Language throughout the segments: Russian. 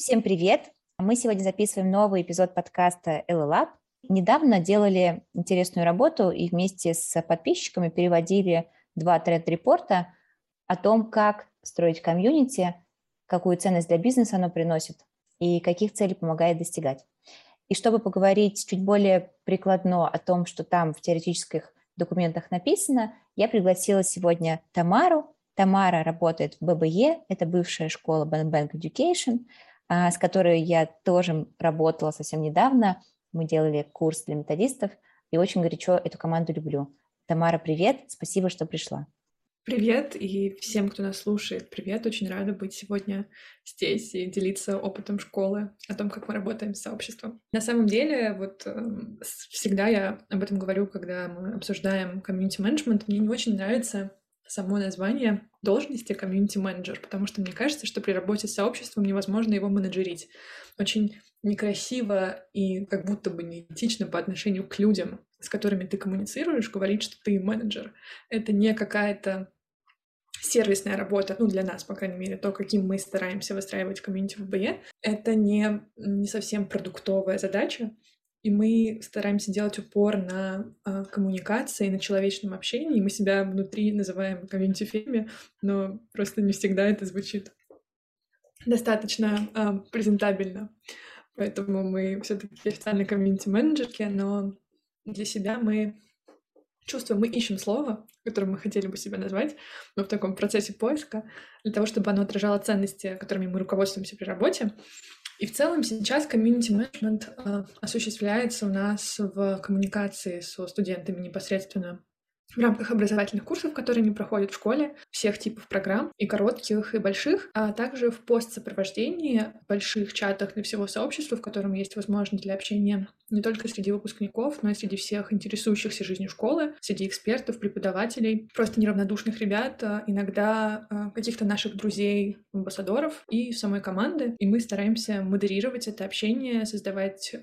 Всем привет! Мы сегодня записываем новый эпизод подкаста LLab. Недавно делали интересную работу и вместе с подписчиками переводили два тред-репорта о том, как строить комьюнити, какую ценность для бизнеса оно приносит и каких целей помогает достигать. И чтобы поговорить чуть более прикладно о том, что там в теоретических документах написано, я пригласила сегодня Тамару. Тамара работает в ББЕ, это бывшая школа Bank Education, с которой я тоже работала совсем недавно. Мы делали курс для методистов, и очень горячо эту команду люблю. Тамара, привет, спасибо, что пришла. Привет и всем, кто нас слушает. Привет, очень рада быть сегодня здесь и делиться опытом школы, о том, как мы работаем с сообществом. На самом деле, вот э, всегда я об этом говорю, когда мы обсуждаем комьюнити-менеджмент, мне не очень нравится само название должности комьюнити-менеджер, потому что мне кажется, что при работе с сообществом невозможно его менеджерить. Очень некрасиво и как будто бы неэтично по отношению к людям, с которыми ты коммуницируешь, говорить, что ты менеджер. Это не какая-то сервисная работа, ну, для нас, по крайней мере, то, каким мы стараемся выстраивать комьюнити в БЕ, это не, не совсем продуктовая задача, и мы стараемся делать упор на э, коммуникации, на человечном общении. Мы себя внутри называем комьюнити феми, но просто не всегда это звучит достаточно э, презентабельно. Поэтому мы все-таки официально комьюнити-менеджерки, но для себя мы чувствуем, мы ищем слово, которым мы хотели бы себя назвать, но в таком процессе поиска, для того, чтобы оно отражало ценности, которыми мы руководствуемся при работе. И в целом сейчас комьюнити-менеджмент э, осуществляется у нас в коммуникации со студентами непосредственно в рамках образовательных курсов, которые они проходят в школе, всех типов программ, и коротких, и больших, а также в постсопровождении больших чатах для всего сообщества, в котором есть возможность для общения не только среди выпускников, но и среди всех интересующихся жизнью школы, среди экспертов, преподавателей, просто неравнодушных ребят, а иногда а, каких-то наших друзей, амбассадоров и самой команды. И мы стараемся модерировать это общение, создавать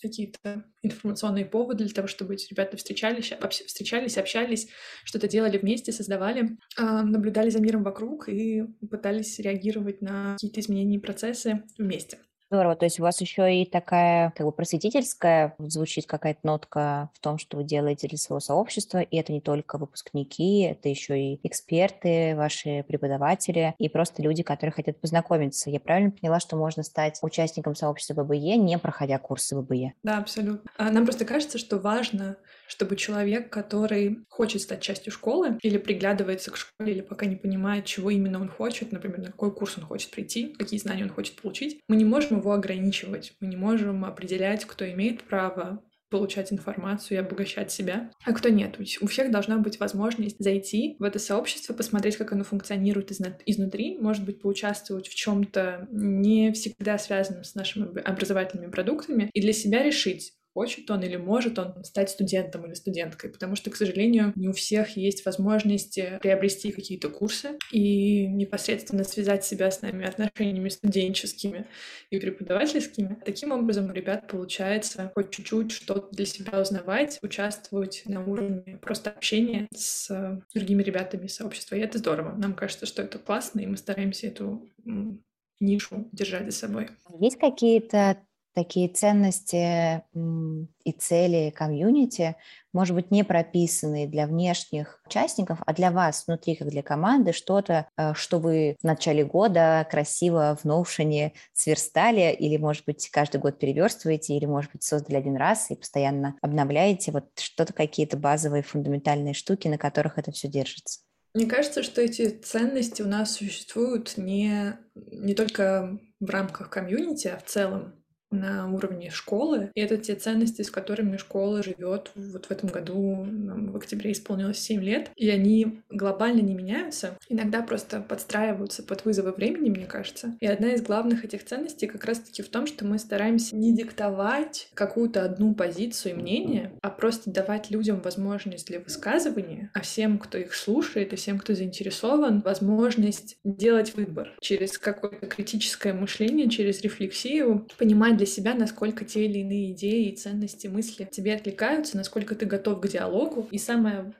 какие-то информационные поводы для того, чтобы эти ребята встречались, встречались, общались, что-то делали вместе, создавали, а, наблюдали за миром вокруг и пытались реагировать на какие-то изменения и процессы вместе. Здорово, то есть у вас еще и такая как бы просветительская звучит какая-то нотка в том, что вы делаете для своего сообщества, и это не только выпускники, это еще и эксперты, ваши преподаватели и просто люди, которые хотят познакомиться. Я правильно поняла, что можно стать участником сообщества ББЕ, не проходя курсы ББЕ? Да, абсолютно. А нам просто кажется, что важно чтобы человек, который хочет стать частью школы или приглядывается к школе, или пока не понимает, чего именно он хочет, например, на какой курс он хочет прийти, какие знания он хочет получить, мы не можем его ограничивать, мы не можем определять, кто имеет право получать информацию и обогащать себя, а кто нет. У всех должна быть возможность зайти в это сообщество, посмотреть, как оно функционирует изнутри, может быть, поучаствовать в чем-то не всегда связанном с нашими образовательными продуктами и для себя решить, хочет он или может он стать студентом или студенткой, потому что, к сожалению, не у всех есть возможность приобрести какие-то курсы и непосредственно связать себя с нами отношениями студенческими и преподавательскими. Таким образом, у ребят получается хоть чуть-чуть что-то для себя узнавать, участвовать на уровне просто общения с другими ребятами из сообщества. И это здорово. Нам кажется, что это классно, и мы стараемся эту нишу держать за собой. Есть какие-то такие ценности и цели комьюнити, может быть, не прописанные для внешних участников, а для вас внутри, как для команды, что-то, э, что вы в начале года красиво в Notion сверстали, или, может быть, каждый год переверстываете, или, может быть, создали один раз и постоянно обновляете, вот что-то, какие-то базовые фундаментальные штуки, на которых это все держится. Мне кажется, что эти ценности у нас существуют не, не только в рамках комьюнити, а в целом на уровне школы. И это те ценности, с которыми школа живет. Вот в этом году нам в октябре исполнилось 7 лет, и они глобально не меняются. Иногда просто подстраиваются под вызовы времени, мне кажется. И одна из главных этих ценностей как раз-таки в том, что мы стараемся не диктовать какую-то одну позицию и мнение, а просто давать людям возможность для высказывания, а всем, кто их слушает, и всем, кто заинтересован, возможность делать выбор через какое-то критическое мышление, через рефлексию, понимать для себя, насколько те или иные идеи, ценности, мысли тебе откликаются, насколько ты готов к диалогу. И самое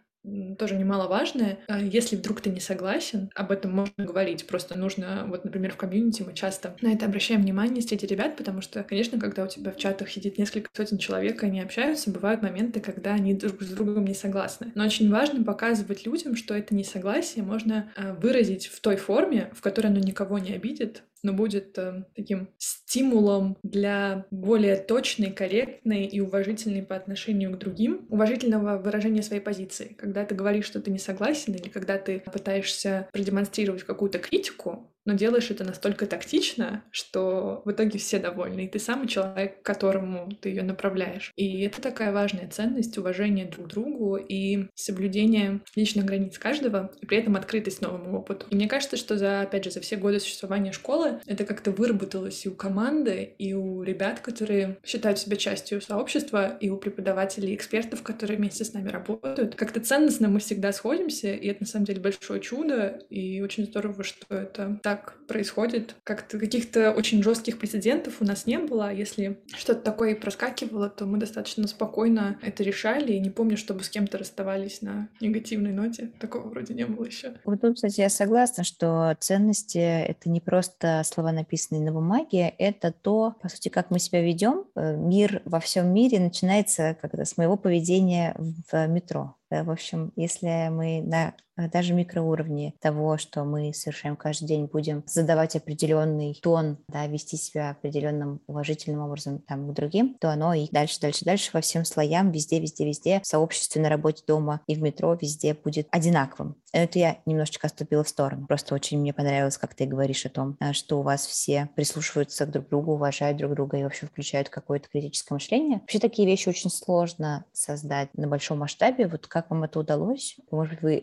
тоже немаловажное. А если вдруг ты не согласен, об этом можно говорить. Просто нужно, вот, например, в комьюнити мы часто на это обращаем внимание среди ребят, потому что, конечно, когда у тебя в чатах сидит несколько сотен человек, и они общаются, бывают моменты, когда они друг с другом не согласны. Но очень важно показывать людям, что это несогласие можно а, выразить в той форме, в которой оно никого не обидит, но будет э, таким стимулом для более точной, корректной и уважительной по отношению к другим, уважительного выражения своей позиции. Когда ты говоришь, что ты не согласен, или когда ты пытаешься продемонстрировать какую-то критику, но делаешь это настолько тактично, что в итоге все довольны, и ты самый человек, к которому ты ее направляешь. И это такая важная ценность, уважение друг к другу и соблюдение личных границ каждого, и при этом открытость новому опыту. И мне кажется, что за, опять же, за все годы существования школы это как-то выработалось и у команды, и у ребят, которые считают себя частью сообщества, и у преподавателей экспертов, которые вместе с нами работают. Как-то ценностно мы всегда сходимся, и это на самом деле большое чудо, и очень здорово, что это так происходит. Как-то каких-то очень жестких прецедентов у нас не было. А если что-то такое проскакивало, то мы достаточно спокойно это решали. И не помню, чтобы с кем-то расставались на негативной ноте. Такого вроде не было еще. Вот тут, кстати, я согласна, что ценности — это не просто слова, написанные на бумаге, это то, по сути, как мы себя ведем. Э, мир во всем мире начинается как-то с моего поведения в метро. В общем, если мы на даже микроуровне того, что мы совершаем каждый день, будем задавать определенный тон, да, вести себя определенным уважительным образом там, к другим, то оно и дальше, дальше, дальше по всем слоям, везде, везде, везде, в сообществе, на работе, дома и в метро везде будет одинаковым. Это я немножечко отступила в сторону. Просто очень мне понравилось, как ты говоришь о том, э, что у вас все прислушиваются друг к другу, уважают друг друга и вообще включают какое-то критическое мышление. Вообще такие вещи очень сложно создать на большом масштабе. Вот как вам это удалось? Может быть, вы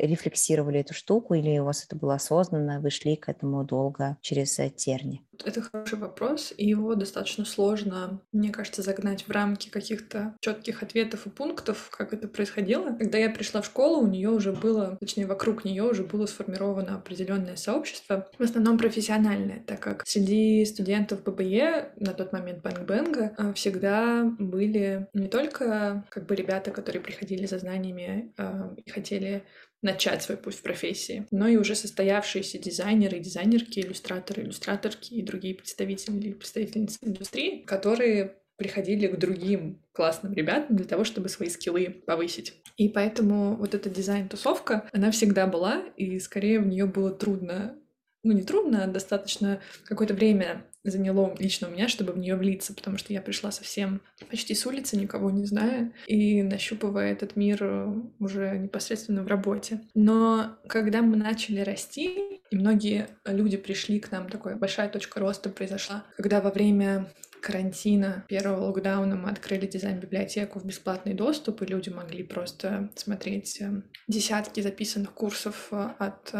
рефлексировали эту штуку или у вас это было осознанно, вы шли к этому долго через э, тернии? Это хороший вопрос, и его достаточно сложно, мне кажется, загнать в рамки каких-то четких ответов и пунктов, как это происходило. Когда я пришла в школу, у нее уже было, точнее, вокруг нее уже было сформировано определенное сообщество, в основном профессиональное, так как среди студентов BBE на тот момент Bang Bang а э, всегда были не только как бы ребята, которые приходили за знаниями э, и хотели начать свой путь в профессии, но и уже состоявшиеся дизайнеры, дизайнерки, иллюстраторы, иллюстраторки и другие представители и представительницы индустрии, которые приходили к другим классным ребятам для того, чтобы свои скиллы повысить. И поэтому вот эта дизайн-тусовка, она всегда была, и скорее в нее было трудно ну, не трудно, а достаточно какое-то время заняло лично у меня, чтобы в нее влиться, потому что я пришла совсем почти с улицы, никого не зная, и нащупывая этот мир э, уже непосредственно в работе. Но когда мы начали расти, и многие люди пришли к нам, такая большая точка роста произошла, когда во время карантина, первого локдауна мы открыли дизайн-библиотеку в бесплатный доступ, и люди могли просто смотреть э, десятки записанных курсов э, от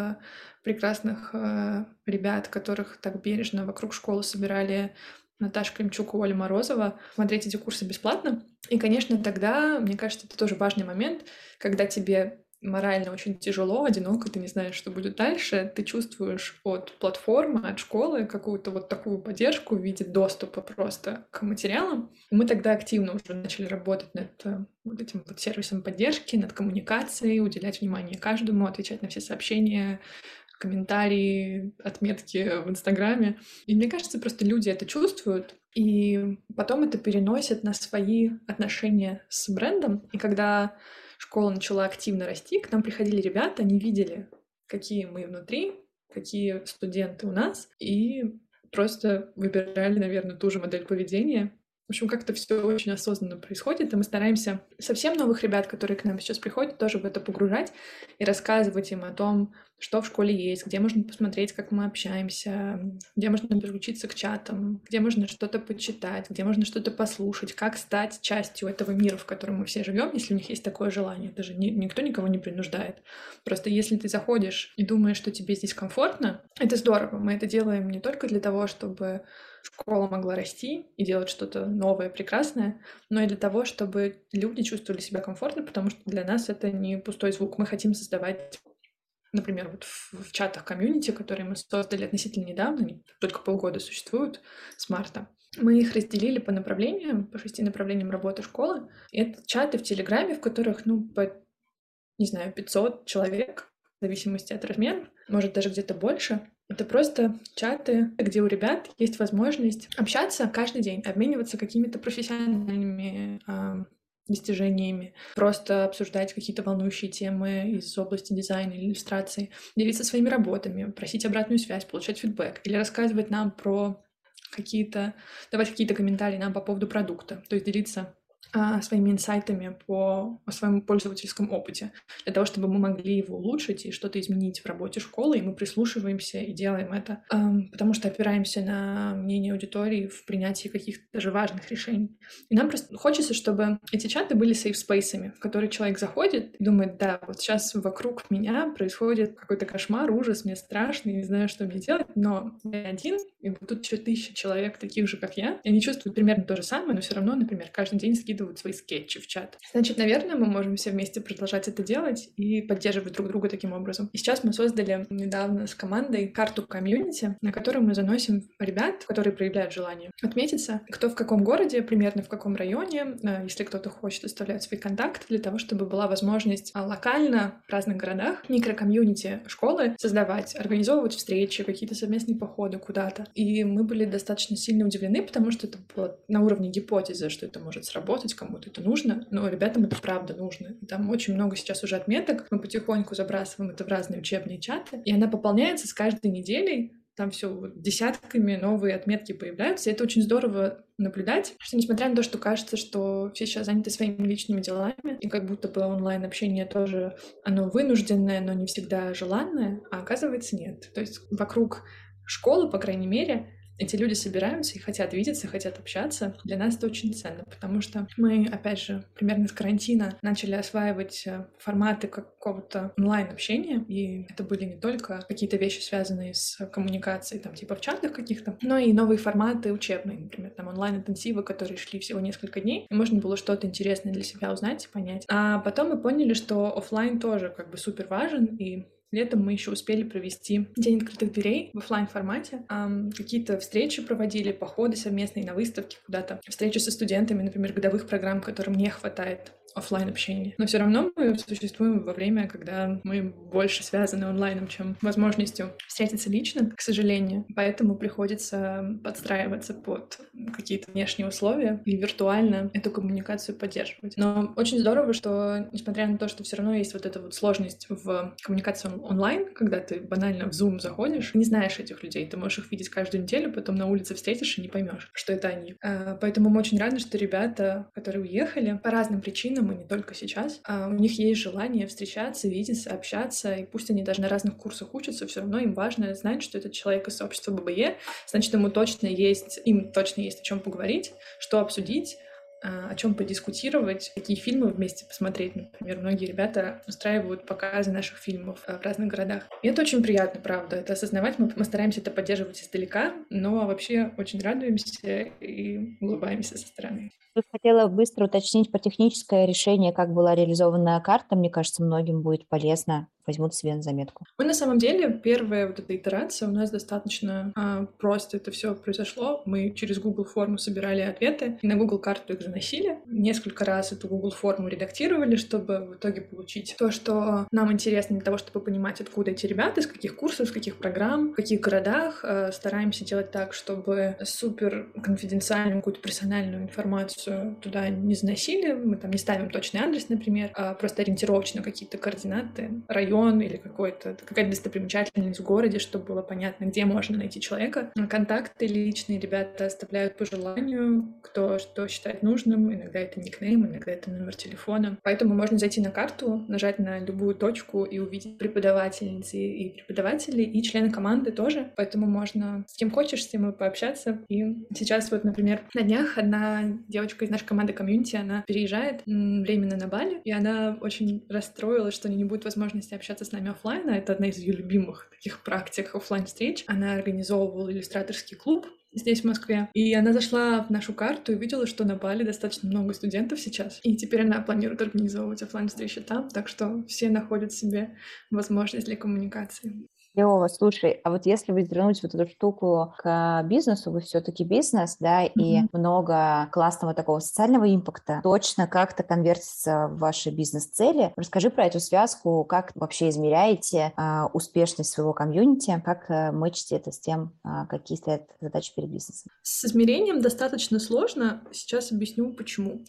прекрасных э, ребят, которых так бережно вокруг школы собирали Наташа Климчук и Оля Морозова, смотреть эти курсы бесплатно. И, конечно, тогда, мне кажется, это тоже важный момент, когда тебе морально очень тяжело, одиноко, ты не знаешь, что будет дальше, ты чувствуешь от платформы, от школы какую-то вот такую поддержку в виде доступа просто к материалам. мы тогда активно уже начали работать над э, вот этим вот сервисом поддержки, над коммуникацией, уделять внимание каждому, отвечать на все сообщения, комментарии, отметки в Инстаграме. И мне кажется, просто люди это чувствуют, и потом это переносят на свои отношения с брендом. И когда школа начала активно расти, к нам приходили ребята, они видели, какие мы внутри, какие студенты у нас, и просто выбирали, наверное, ту же модель поведения, в общем, как-то все очень осознанно происходит, и мы стараемся совсем новых ребят, которые к нам сейчас приходят, тоже в это погружать и рассказывать им о том, что в школе есть, где можно посмотреть, как мы общаемся, где можно подключиться к чатам, где можно что-то почитать, где можно что-то послушать, как стать частью этого мира, в котором мы все живем, если у них есть такое желание. Это же ни, никто никого не принуждает. Просто если ты заходишь и думаешь, что тебе здесь комфортно, это здорово. Мы это делаем не только для того, чтобы школа могла расти и делать что-то новое, прекрасное, но и для того, чтобы люди чувствовали себя комфортно, потому что для нас это не пустой звук. Мы хотим создавать например, вот в, в чатах комьюнити, которые мы создали относительно недавно, только полгода существуют, с марта, мы их разделили по направлениям, по шести направлениям работы школы. Это чаты в Телеграме, в которых, ну, по не знаю, 500 человек, в зависимости от размера, может даже где-то больше. Это просто чаты, где у ребят есть возможность общаться каждый день, обмениваться какими-то профессиональными э, достижениями, просто обсуждать какие-то волнующие темы из области дизайна или иллюстрации, делиться своими работами, просить обратную связь, получать фидбэк или рассказывать нам про какие-то, давать какие-то комментарии нам по поводу продукта, то есть делиться своими инсайтами по своему пользовательскому опыте, для того, чтобы мы могли его улучшить и что-то изменить в работе школы, и мы прислушиваемся и делаем это, потому что опираемся на мнение аудитории в принятии каких-то даже важных решений. И нам просто хочется, чтобы эти чаты были сейф-спейсами, в которые человек заходит и думает, да, вот сейчас вокруг меня происходит какой-то кошмар, ужас, мне страшно, не знаю, что мне делать, но я один, и тут еще тысяча человек таких же, как я, и они чувствуют примерно то же самое, но все равно, например, каждый день скидывают свои скетчи в чат. Значит, наверное, мы можем все вместе продолжать это делать и поддерживать друг друга таким образом. И сейчас мы создали недавно с командой карту комьюнити, на которую мы заносим ребят, которые проявляют желание отметиться, кто в каком городе, примерно в каком районе, э, если кто-то хочет оставлять свои контакты для того, чтобы была возможность а, локально в разных городах микрокомьюнити школы создавать, организовывать встречи, какие-то совместные походы куда-то. И мы были достаточно сильно удивлены, потому что это было на уровне гипотезы, что это может сработать, работать, кому-то это нужно, но ребятам это правда нужно. И там очень много сейчас уже отметок, мы потихоньку забрасываем это в разные учебные чаты, и она пополняется с каждой неделей, там все десятками новые отметки появляются, и это очень здорово наблюдать, что несмотря на то, что кажется, что все сейчас заняты своими личными делами, и как будто бы онлайн-общение тоже, оно вынужденное, но не всегда желанное, а оказывается нет. То есть вокруг школы, по крайней мере, эти люди собираются и хотят видеться, хотят общаться, для нас это очень ценно, потому что мы, опять же, примерно с карантина начали осваивать э, форматы какого-то онлайн-общения, и это были не только какие-то вещи, связанные с коммуникацией, там, типа в чатах каких-то, но и новые форматы учебные, например, там онлайн-интенсивы, которые шли всего несколько дней, и можно было что-то интересное для себя узнать и понять. А потом мы поняли, что офлайн тоже как бы супер важен, и Летом мы еще успели провести День открытых дверей в офлайн формате. Какие-то встречи проводили, походы совместные на выставки куда-то, встречи со студентами, например, годовых программ, которым не хватает офлайн общения. Но все равно мы существуем во время, когда мы больше связаны онлайном, чем возможностью встретиться лично, к сожалению. Поэтому приходится подстраиваться под какие-то внешние условия и виртуально эту коммуникацию поддерживать. Но очень здорово, что, несмотря на то, что все равно есть вот эта вот сложность в коммуникации онлайн, когда ты банально в Zoom заходишь, не знаешь этих людей, ты можешь их видеть каждую неделю, потом на улице встретишь и не поймешь, что это они. А, поэтому мы очень рады, что ребята, которые уехали по разным причинам, и не только сейчас, а у них есть желание встречаться, видеться, общаться, и пусть они даже на разных курсах учатся, все равно им важно знать, что этот человек из сообщества ББЕ, значит, ему точно есть, им точно есть о чем поговорить, что обсудить, а, о чем подискутировать, какие фильмы вместе посмотреть. Например, многие ребята устраивают показы наших фильмов а, в разных городах. И это очень приятно, правда, это осознавать. Мы, мы стараемся это поддерживать издалека, но вообще очень радуемся и улыбаемся со стороны. Тут хотела быстро уточнить про техническое решение, как была реализована карта. Мне кажется, многим будет полезно возьмут себе на заметку. Мы на самом деле, первая вот эта итерация у нас достаточно а, просто это все произошло. Мы через Google форму собирали ответы, и на Google карту их заносили. Несколько раз эту Google форму редактировали, чтобы в итоге получить то, что нам интересно для того, чтобы понимать, откуда эти ребята, из каких курсов, из каких программ, в каких городах. А, стараемся делать так, чтобы супер конфиденциальную какую-то персональную информацию туда не заносили. Мы там не ставим точный адрес, например, а просто ориентировочно какие-то координаты, район или какой-то, какая-то достопримечательность в городе, чтобы было понятно, где можно найти человека. Контакты личные ребята оставляют по желанию, кто что считает нужным. Иногда это никнейм, иногда это номер телефона. Поэтому можно зайти на карту, нажать на любую точку и увидеть преподавательницы и преподавателей, и члены команды тоже. Поэтому можно с кем хочешь, с тем и пообщаться. И сейчас вот, например, на днях одна девочка из нашей команды комьюнити, она переезжает временно на Бали, и она очень расстроилась, что не будет возможности общаться с нами офлайн, это одна из ее любимых таких практик офлайн встреч. Она организовывала иллюстраторский клуб здесь, в Москве. И она зашла в нашу карту и увидела, что на Бали достаточно много студентов сейчас. И теперь она планирует организовывать офлайн встречи там, так что все находят себе возможность для коммуникации. Клево, слушай, а вот если вернуть вот эту штуку к бизнесу, вы все-таки бизнес, да, mm-hmm. и много классного такого социального импакта, точно как-то конвертится в ваши бизнес-цели. Расскажи про эту связку, как вообще измеряете а, успешность своего комьюнити, как а, мэчите это с тем, а, какие стоят задачи перед бизнесом? С измерением достаточно сложно. Сейчас объясню, почему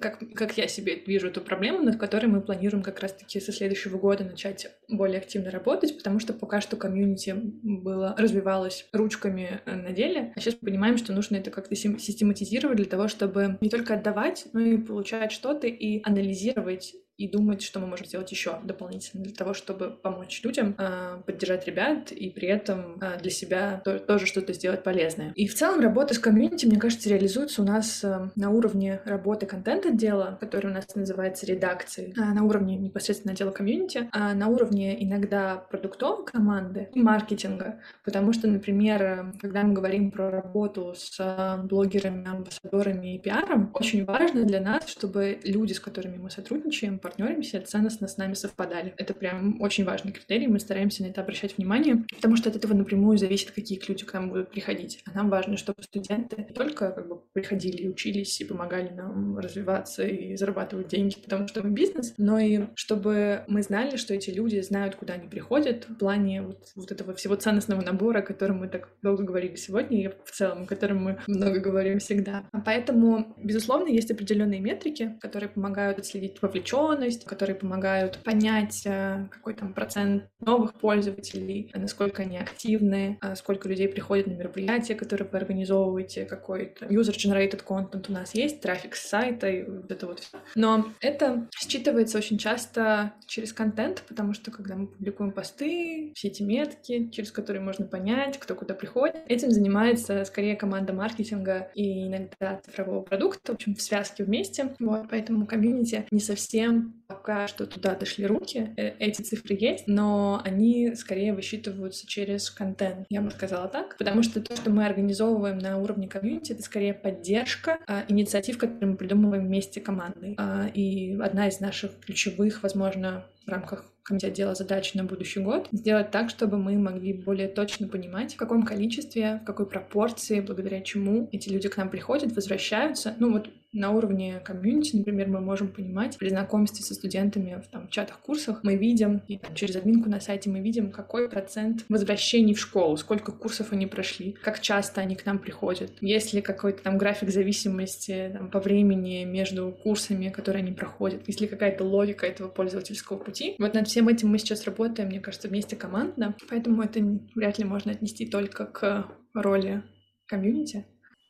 как, как я себе вижу эту проблему, над которой мы планируем как раз-таки со следующего года начать более активно работать, потому что пока что комьюнити было, развивалось ручками э, на деле, а сейчас понимаем, что нужно это как-то систематизировать для того, чтобы не только отдавать, но и получать что-то и анализировать и думать, что мы можем сделать еще дополнительно для того, чтобы помочь людям, а, поддержать ребят и при этом а, для себя тоже что-то сделать полезное. И в целом работа с комьюнити, мне кажется, реализуется у нас а, на уровне работы контент-отдела, который у нас называется редакцией, на уровне непосредственно отдела комьюнити, на уровне иногда продуктовой команды и маркетинга, потому что, например, когда мы говорим про работу с блогерами, амбассадорами и пиаром, очень важно для нас, чтобы люди, с которыми мы сотрудничаем, партнеримся, ценностно с нами совпадали. Это прям очень важный критерий, мы стараемся на это обращать внимание, потому что от этого напрямую зависит, какие люди к нам будут приходить. А нам важно, чтобы студенты не только как бы приходили и учились и помогали нам развиваться и зарабатывать деньги, потому что мы бизнес, но и чтобы мы знали, что эти люди знают, куда они приходят в плане вот, вот этого всего ценностного набора, о котором мы так долго говорили сегодня и в целом, о котором мы много говорим всегда. Поэтому, безусловно, есть определенные метрики, которые помогают отследить вовлеченность, вовлеченность, которые помогают понять, э, какой там процент новых пользователей, насколько они активны, э, сколько людей приходят на мероприятия, которые вы организовываете, какой-то user-generated content у нас есть, трафик с сайта и вот это вот все. Но это считывается очень часто через контент, потому что когда мы публикуем посты, все эти метки, через которые можно понять, кто куда приходит, этим занимается скорее команда маркетинга и иногда цифрового продукта, в общем, в связке вместе. Вот, поэтому комьюнити не совсем пока что туда дошли руки, э, эти цифры есть, но они скорее высчитываются через контент, я бы сказала так, потому что то, что мы организовываем на уровне комьюнити, это скорее поддержка а, инициатив, которые мы придумываем вместе командой. А, и одна из наших ключевых, возможно, в рамках комитет отдела задач на будущий год, сделать так, чтобы мы могли более точно понимать, в каком количестве, в какой пропорции, благодаря чему эти люди к нам приходят, возвращаются. Ну вот на уровне комьюнити, например, мы можем понимать при знакомстве со студентами в там, чатах, курсах, мы видим, и там, через админку на сайте мы видим, какой процент возвращений в школу, сколько курсов они прошли, как часто они к нам приходят, есть ли какой-то там график зависимости там, по времени между курсами, которые они проходят, есть ли какая-то логика этого пользовательского пути. Вот над всем этим мы сейчас работаем, мне кажется, вместе командно, поэтому это вряд ли можно отнести только к роли комьюнити.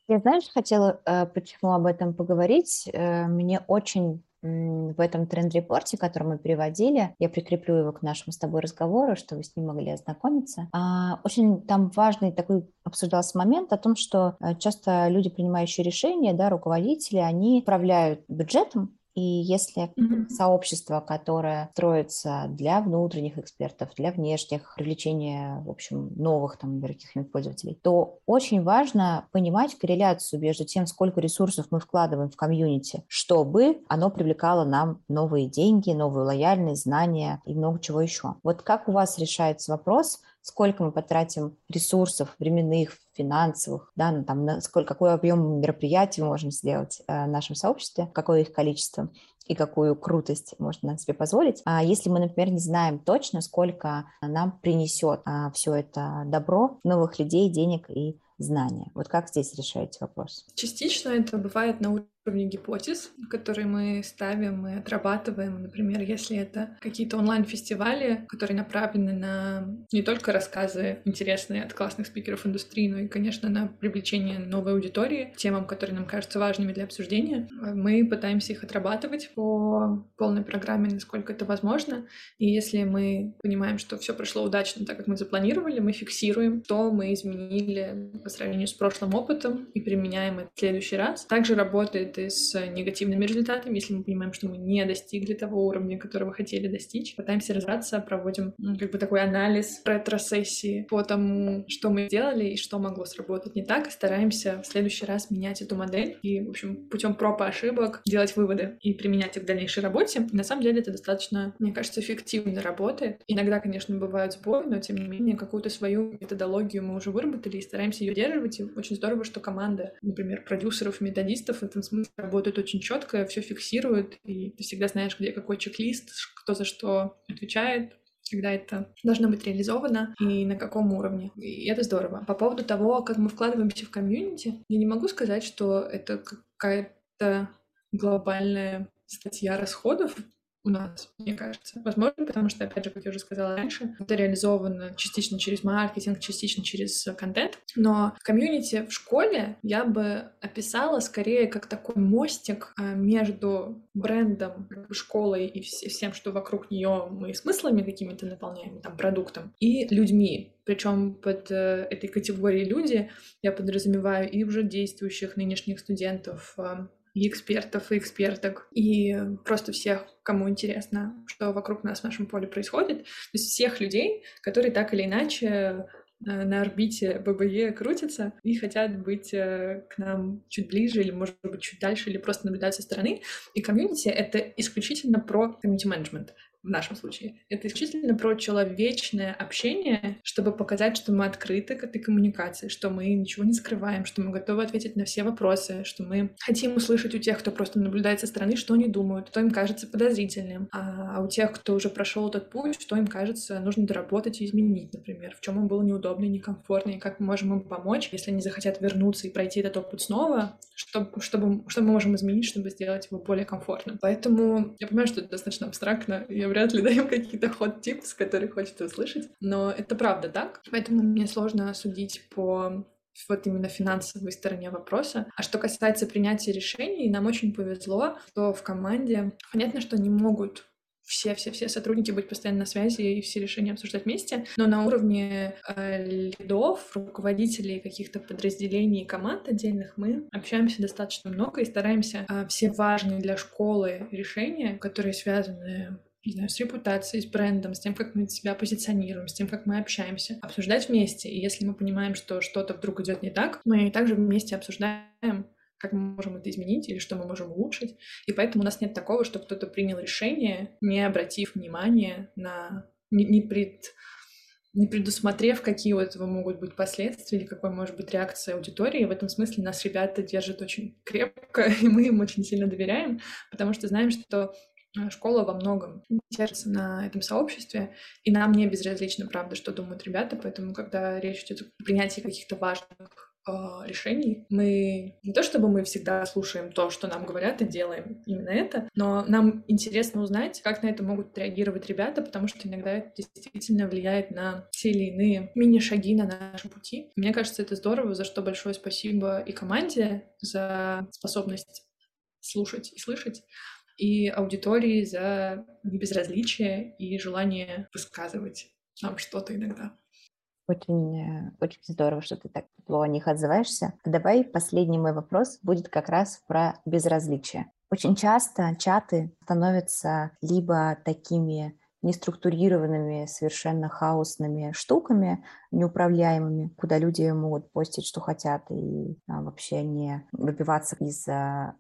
Я, знаешь, хотела э, почему об этом поговорить. Э, мне очень в этом тренд-репорте, который мы переводили, я прикреплю его к нашему с тобой разговору, чтобы вы с ним могли ознакомиться. А, очень там важный такой обсуждался момент о том, что э, часто люди, принимающие решения, да, руководители, они управляют бюджетом, и если mm-hmm. сообщество, которое строится для внутренних экспертов, для внешних, привлечения, в общем, новых там каких-нибудь пользователей, то очень важно понимать корреляцию между тем, сколько ресурсов мы вкладываем в комьюнити, чтобы оно привлекало нам новые деньги, новую лояльность, знания и много чего еще. Вот как у вас решается вопрос, сколько мы потратим ресурсов временных, финансовых, да, ну, там, на сколько, какой объем мероприятий мы можем сделать э, в нашем сообществе, какое их количество и какую крутость можно себе позволить. А если мы, например, не знаем точно, сколько нам принесет а, все это добро, новых людей, денег и знания. Вот как здесь решаете вопрос? Частично это бывает на уровне гипотез, которые мы ставим и отрабатываем. Например, если это какие-то онлайн-фестивали, которые направлены на не только рассказы интересные от классных спикеров индустрии, но и, конечно, на привлечение новой аудитории, темам, которые нам кажутся важными для обсуждения. Мы пытаемся их отрабатывать по полной программе, насколько это возможно. И если мы понимаем, что все прошло удачно, так как мы запланировали, мы фиксируем, что мы изменили по сравнению с прошлым опытом и применяем это в следующий раз. Также работает работы с негативными результатами, если мы понимаем, что мы не достигли того уровня, которого хотели достичь. Пытаемся разобраться, проводим как бы такой анализ ретро-сессии по тому, что мы сделали и что могло сработать не так, и стараемся в следующий раз менять эту модель и, в общем, путем проб и ошибок делать выводы и применять их в дальнейшей работе. И на самом деле это достаточно, мне кажется, эффективно работает. Иногда, конечно, бывают сбои, но тем не менее какую-то свою методологию мы уже выработали и стараемся ее держать. И очень здорово, что команда, например, продюсеров, методистов в этом смысле работают очень четко, все фиксируют, и ты всегда знаешь, где какой чек-лист, кто за что отвечает, когда это должно быть реализовано и на каком уровне. И это здорово. По поводу того, как мы вкладываемся в комьюнити, я не могу сказать, что это какая-то глобальная статья расходов, у нас, мне кажется. Возможно, потому что, опять же, как я уже сказала раньше, это реализовано частично через маркетинг, частично через контент. Но в комьюнити в школе я бы описала скорее как такой мостик а, между брендом, школой и всем, что вокруг нее мы смыслами какими-то наполняем, там, продуктом, и людьми. Причем под э, этой категорией люди я подразумеваю и уже действующих нынешних студентов, а, и экспертов, и эксперток, и просто всех, кому интересно, что вокруг нас в нашем поле происходит. То есть всех людей, которые так или иначе э, на орбите ББЕ крутятся и хотят быть э, к нам чуть ближе или, может быть, чуть дальше, или просто наблюдать со стороны. И комьюнити — это исключительно про комьюнити-менеджмент в нашем случае. Это исключительно про человечное общение, чтобы показать, что мы открыты к этой коммуникации, что мы ничего не скрываем, что мы готовы ответить на все вопросы, что мы хотим услышать у тех, кто просто наблюдает со стороны, что они думают, что им кажется подозрительным, а, а у тех, кто уже прошел этот путь, что им кажется нужно доработать и изменить, например, в чем им было неудобно некомфортно, и как мы можем им помочь, если они захотят вернуться и пройти этот опыт снова, чтобы, чтобы, что мы можем изменить, чтобы сделать его более комфортным. Поэтому я понимаю, что это достаточно абстрактно, я вряд ли даем какие-то ход-типс, которые хочется услышать, но это правда так, поэтому мне сложно судить по вот именно финансовой стороне вопроса. А что касается принятия решений, нам очень повезло, что в команде понятно, что не могут все-все-все сотрудники быть постоянно на связи и все решения обсуждать вместе, но на уровне э, лидов, руководителей каких-то подразделений команд отдельных мы общаемся достаточно много и стараемся э, все важные для школы решения, которые связаны не знаю, с репутацией, с брендом, с тем, как мы себя позиционируем, с тем, как мы общаемся, обсуждать вместе. И если мы понимаем, что что-то вдруг идет не так, мы также вместе обсуждаем, как мы можем это изменить или что мы можем улучшить. И поэтому у нас нет такого, что кто-то принял решение, не обратив внимания на... не, не пред не предусмотрев, какие у этого могут быть последствия или какой может быть реакция аудитории. В этом смысле нас ребята держат очень крепко, и мы им очень сильно доверяем, потому что знаем, что школа во многом держится на этом сообществе, и нам не безразлично, правда, что думают ребята, поэтому, когда речь идет о принятии каких-то важных а, решений. Мы не то чтобы мы всегда слушаем то, что нам говорят, и делаем именно это, но нам интересно узнать, как на это могут реагировать ребята, потому что иногда это действительно влияет на те или иные мини-шаги на нашем пути. Мне кажется, это здорово, за что большое спасибо и команде за способность слушать и слышать, и аудитории за небезразличие и желание высказывать нам что-то иногда. Очень, э, очень здорово, что ты так тепло о них отзываешься. Давай последний мой вопрос будет как раз про безразличие. Очень часто чаты становятся либо такими неструктурированными, совершенно хаосными штуками, неуправляемыми, куда люди могут постить, что хотят, и а, вообще не выбиваться из,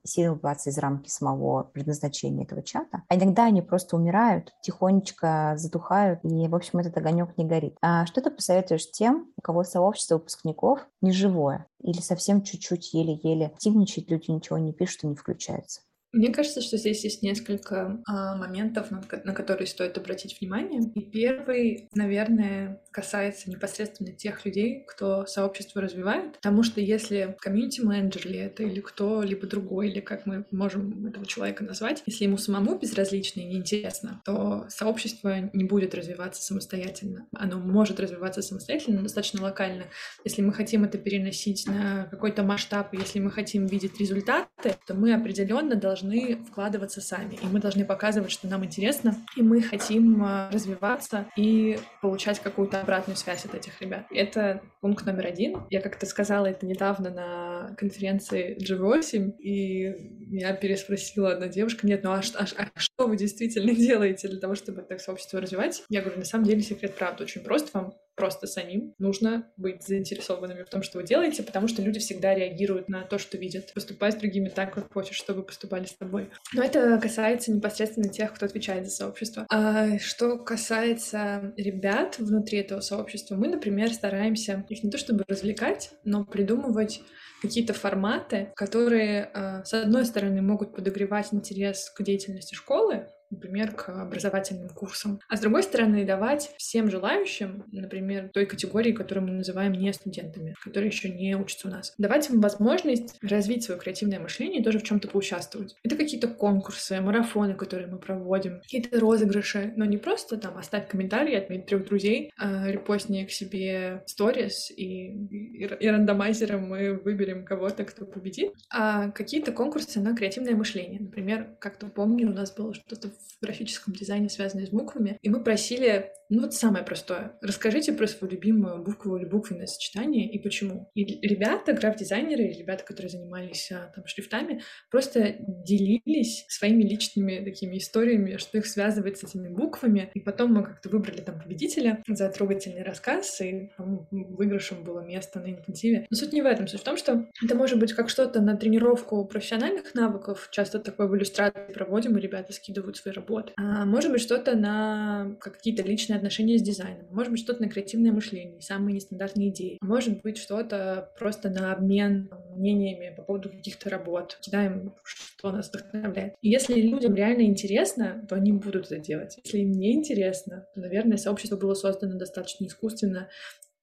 сильно выбиваться из рамки самого предназначения этого чата. А иногда они просто умирают, тихонечко затухают, и, в общем, этот огонек не горит. А что ты посоветуешь тем, у кого сообщество выпускников неживое или совсем чуть-чуть еле-еле активничает, люди ничего не пишут и не включаются? Мне кажется, что здесь есть несколько а, моментов, на, на которые стоит обратить внимание. И первый, наверное, касается непосредственно тех людей, кто сообщество развивает. Потому что если комьюнити-менеджер ли это, или кто-либо другой, или как мы можем этого человека назвать, если ему самому безразлично и неинтересно, то сообщество не будет развиваться самостоятельно. Оно может развиваться самостоятельно, достаточно локально. Если мы хотим это переносить на какой-то масштаб, если мы хотим видеть результаты, то мы определенно должны должны вкладываться сами, и мы должны показывать, что нам интересно, и мы хотим а, развиваться и получать какую-то обратную связь от этих ребят. Это пункт номер один. Я как-то сказала это недавно на конференции G8, и я переспросила одна девушка, нет, ну а, а, а что вы действительно делаете для того, чтобы так сообщество развивать? Я говорю, на самом деле секрет правда очень прост, вам просто самим нужно быть заинтересованными в том, что вы делаете, потому что люди всегда реагируют на то, что видят. Поступай с другими так, как хочешь, чтобы поступали с тобой. Но это касается непосредственно тех, кто отвечает за сообщество. А что касается ребят внутри этого сообщества, мы, например, стараемся их не то чтобы развлекать, но придумывать какие-то форматы, которые, а, с одной стороны, могут подогревать интерес к деятельности школы, например, к образовательным курсам. А с другой стороны, давать всем желающим, например, той категории, которую мы называем не студентами, которые еще не учатся у нас, давать им возможность развить свое креативное мышление и тоже в чем-то поучаствовать. Это какие-то конкурсы, марафоны, которые мы проводим, какие-то розыгрыши, но не просто там оставь комментарий, отметь трех друзей, э, репостни к себе сторис и, и, и рандомайзером мы выберем кого-то, кто победит, а какие-то конкурсы на креативное мышление. Например, как-то помню, у нас было что-то в графическом дизайне, связанные с буквами. И мы просили, ну вот самое простое, расскажите про свою любимую букву или буквенное сочетание и почему. И ребята, граф-дизайнеры, ребята, которые занимались а, там шрифтами, просто делились своими личными такими историями, что их связывает с этими буквами. И потом мы как-то выбрали там победителя за трогательный рассказ, и выигрышем было место на интенсиве. Но суть не в этом. Суть в том, что это может быть как что-то на тренировку профессиональных навыков. Часто такое в иллюстрации проводим, и ребята скидывают свои работы. А может быть, что-то на какие-то личные отношения с дизайном. Может быть, что-то на креативное мышление, самые нестандартные идеи. Может быть, что-то просто на обмен мнениями по поводу каких-то работ. Кидаем, что нас вдохновляет. И если людям реально интересно, то они будут это делать. Если им не интересно, то, наверное, сообщество было создано достаточно искусственно,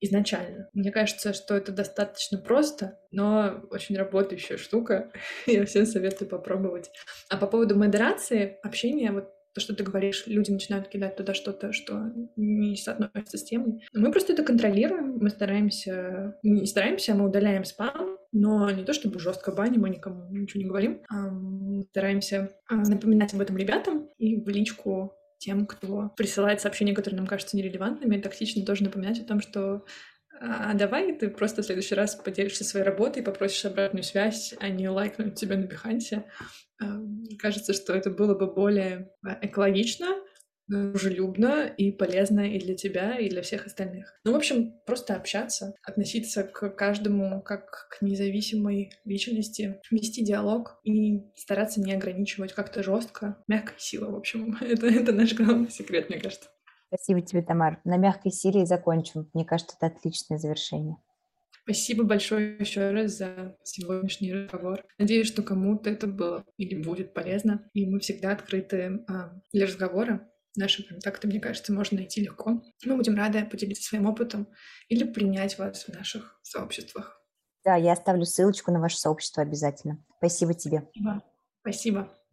изначально. Мне кажется, что это достаточно просто, но очень работающая штука. Я всем советую попробовать. А по поводу модерации, общения, вот то, что ты говоришь, люди начинают кидать туда что-то, что не соотносится с темой. Мы просто это контролируем, мы стараемся, не стараемся, а мы удаляем спам, но не то чтобы жестко баним, мы никому ничего не говорим, а стараемся напоминать об этом ребятам и в личку тем, кто присылает сообщения, которые нам кажутся нерелевантными, тактично тоже напоминать о том, что а давай ты просто в следующий раз поделишься своей работой, попросишь обратную связь, а не лайкнуть тебя на Бихансе. Кажется, что это было бы более а, экологично, дружелюбно и полезно и для тебя, и для всех остальных. Ну, в общем, просто общаться, относиться к каждому как к независимой личности, вести диалог и стараться не ограничивать как-то жестко. Мягкая сила, в общем. Это, это наш главный секрет, мне кажется. Спасибо тебе, Тамар. На мягкой силе закончим. Мне кажется, это отличное завершение. Спасибо большое еще раз за сегодняшний разговор. Надеюсь, что кому-то это было или будет полезно. И мы всегда открыты а, для разговора. Наши контакты, мне кажется, можно найти легко. Мы будем рады поделиться своим опытом или принять вас в наших сообществах. Да, я оставлю ссылочку на ваше сообщество обязательно. Спасибо тебе. Спасибо. Спасибо.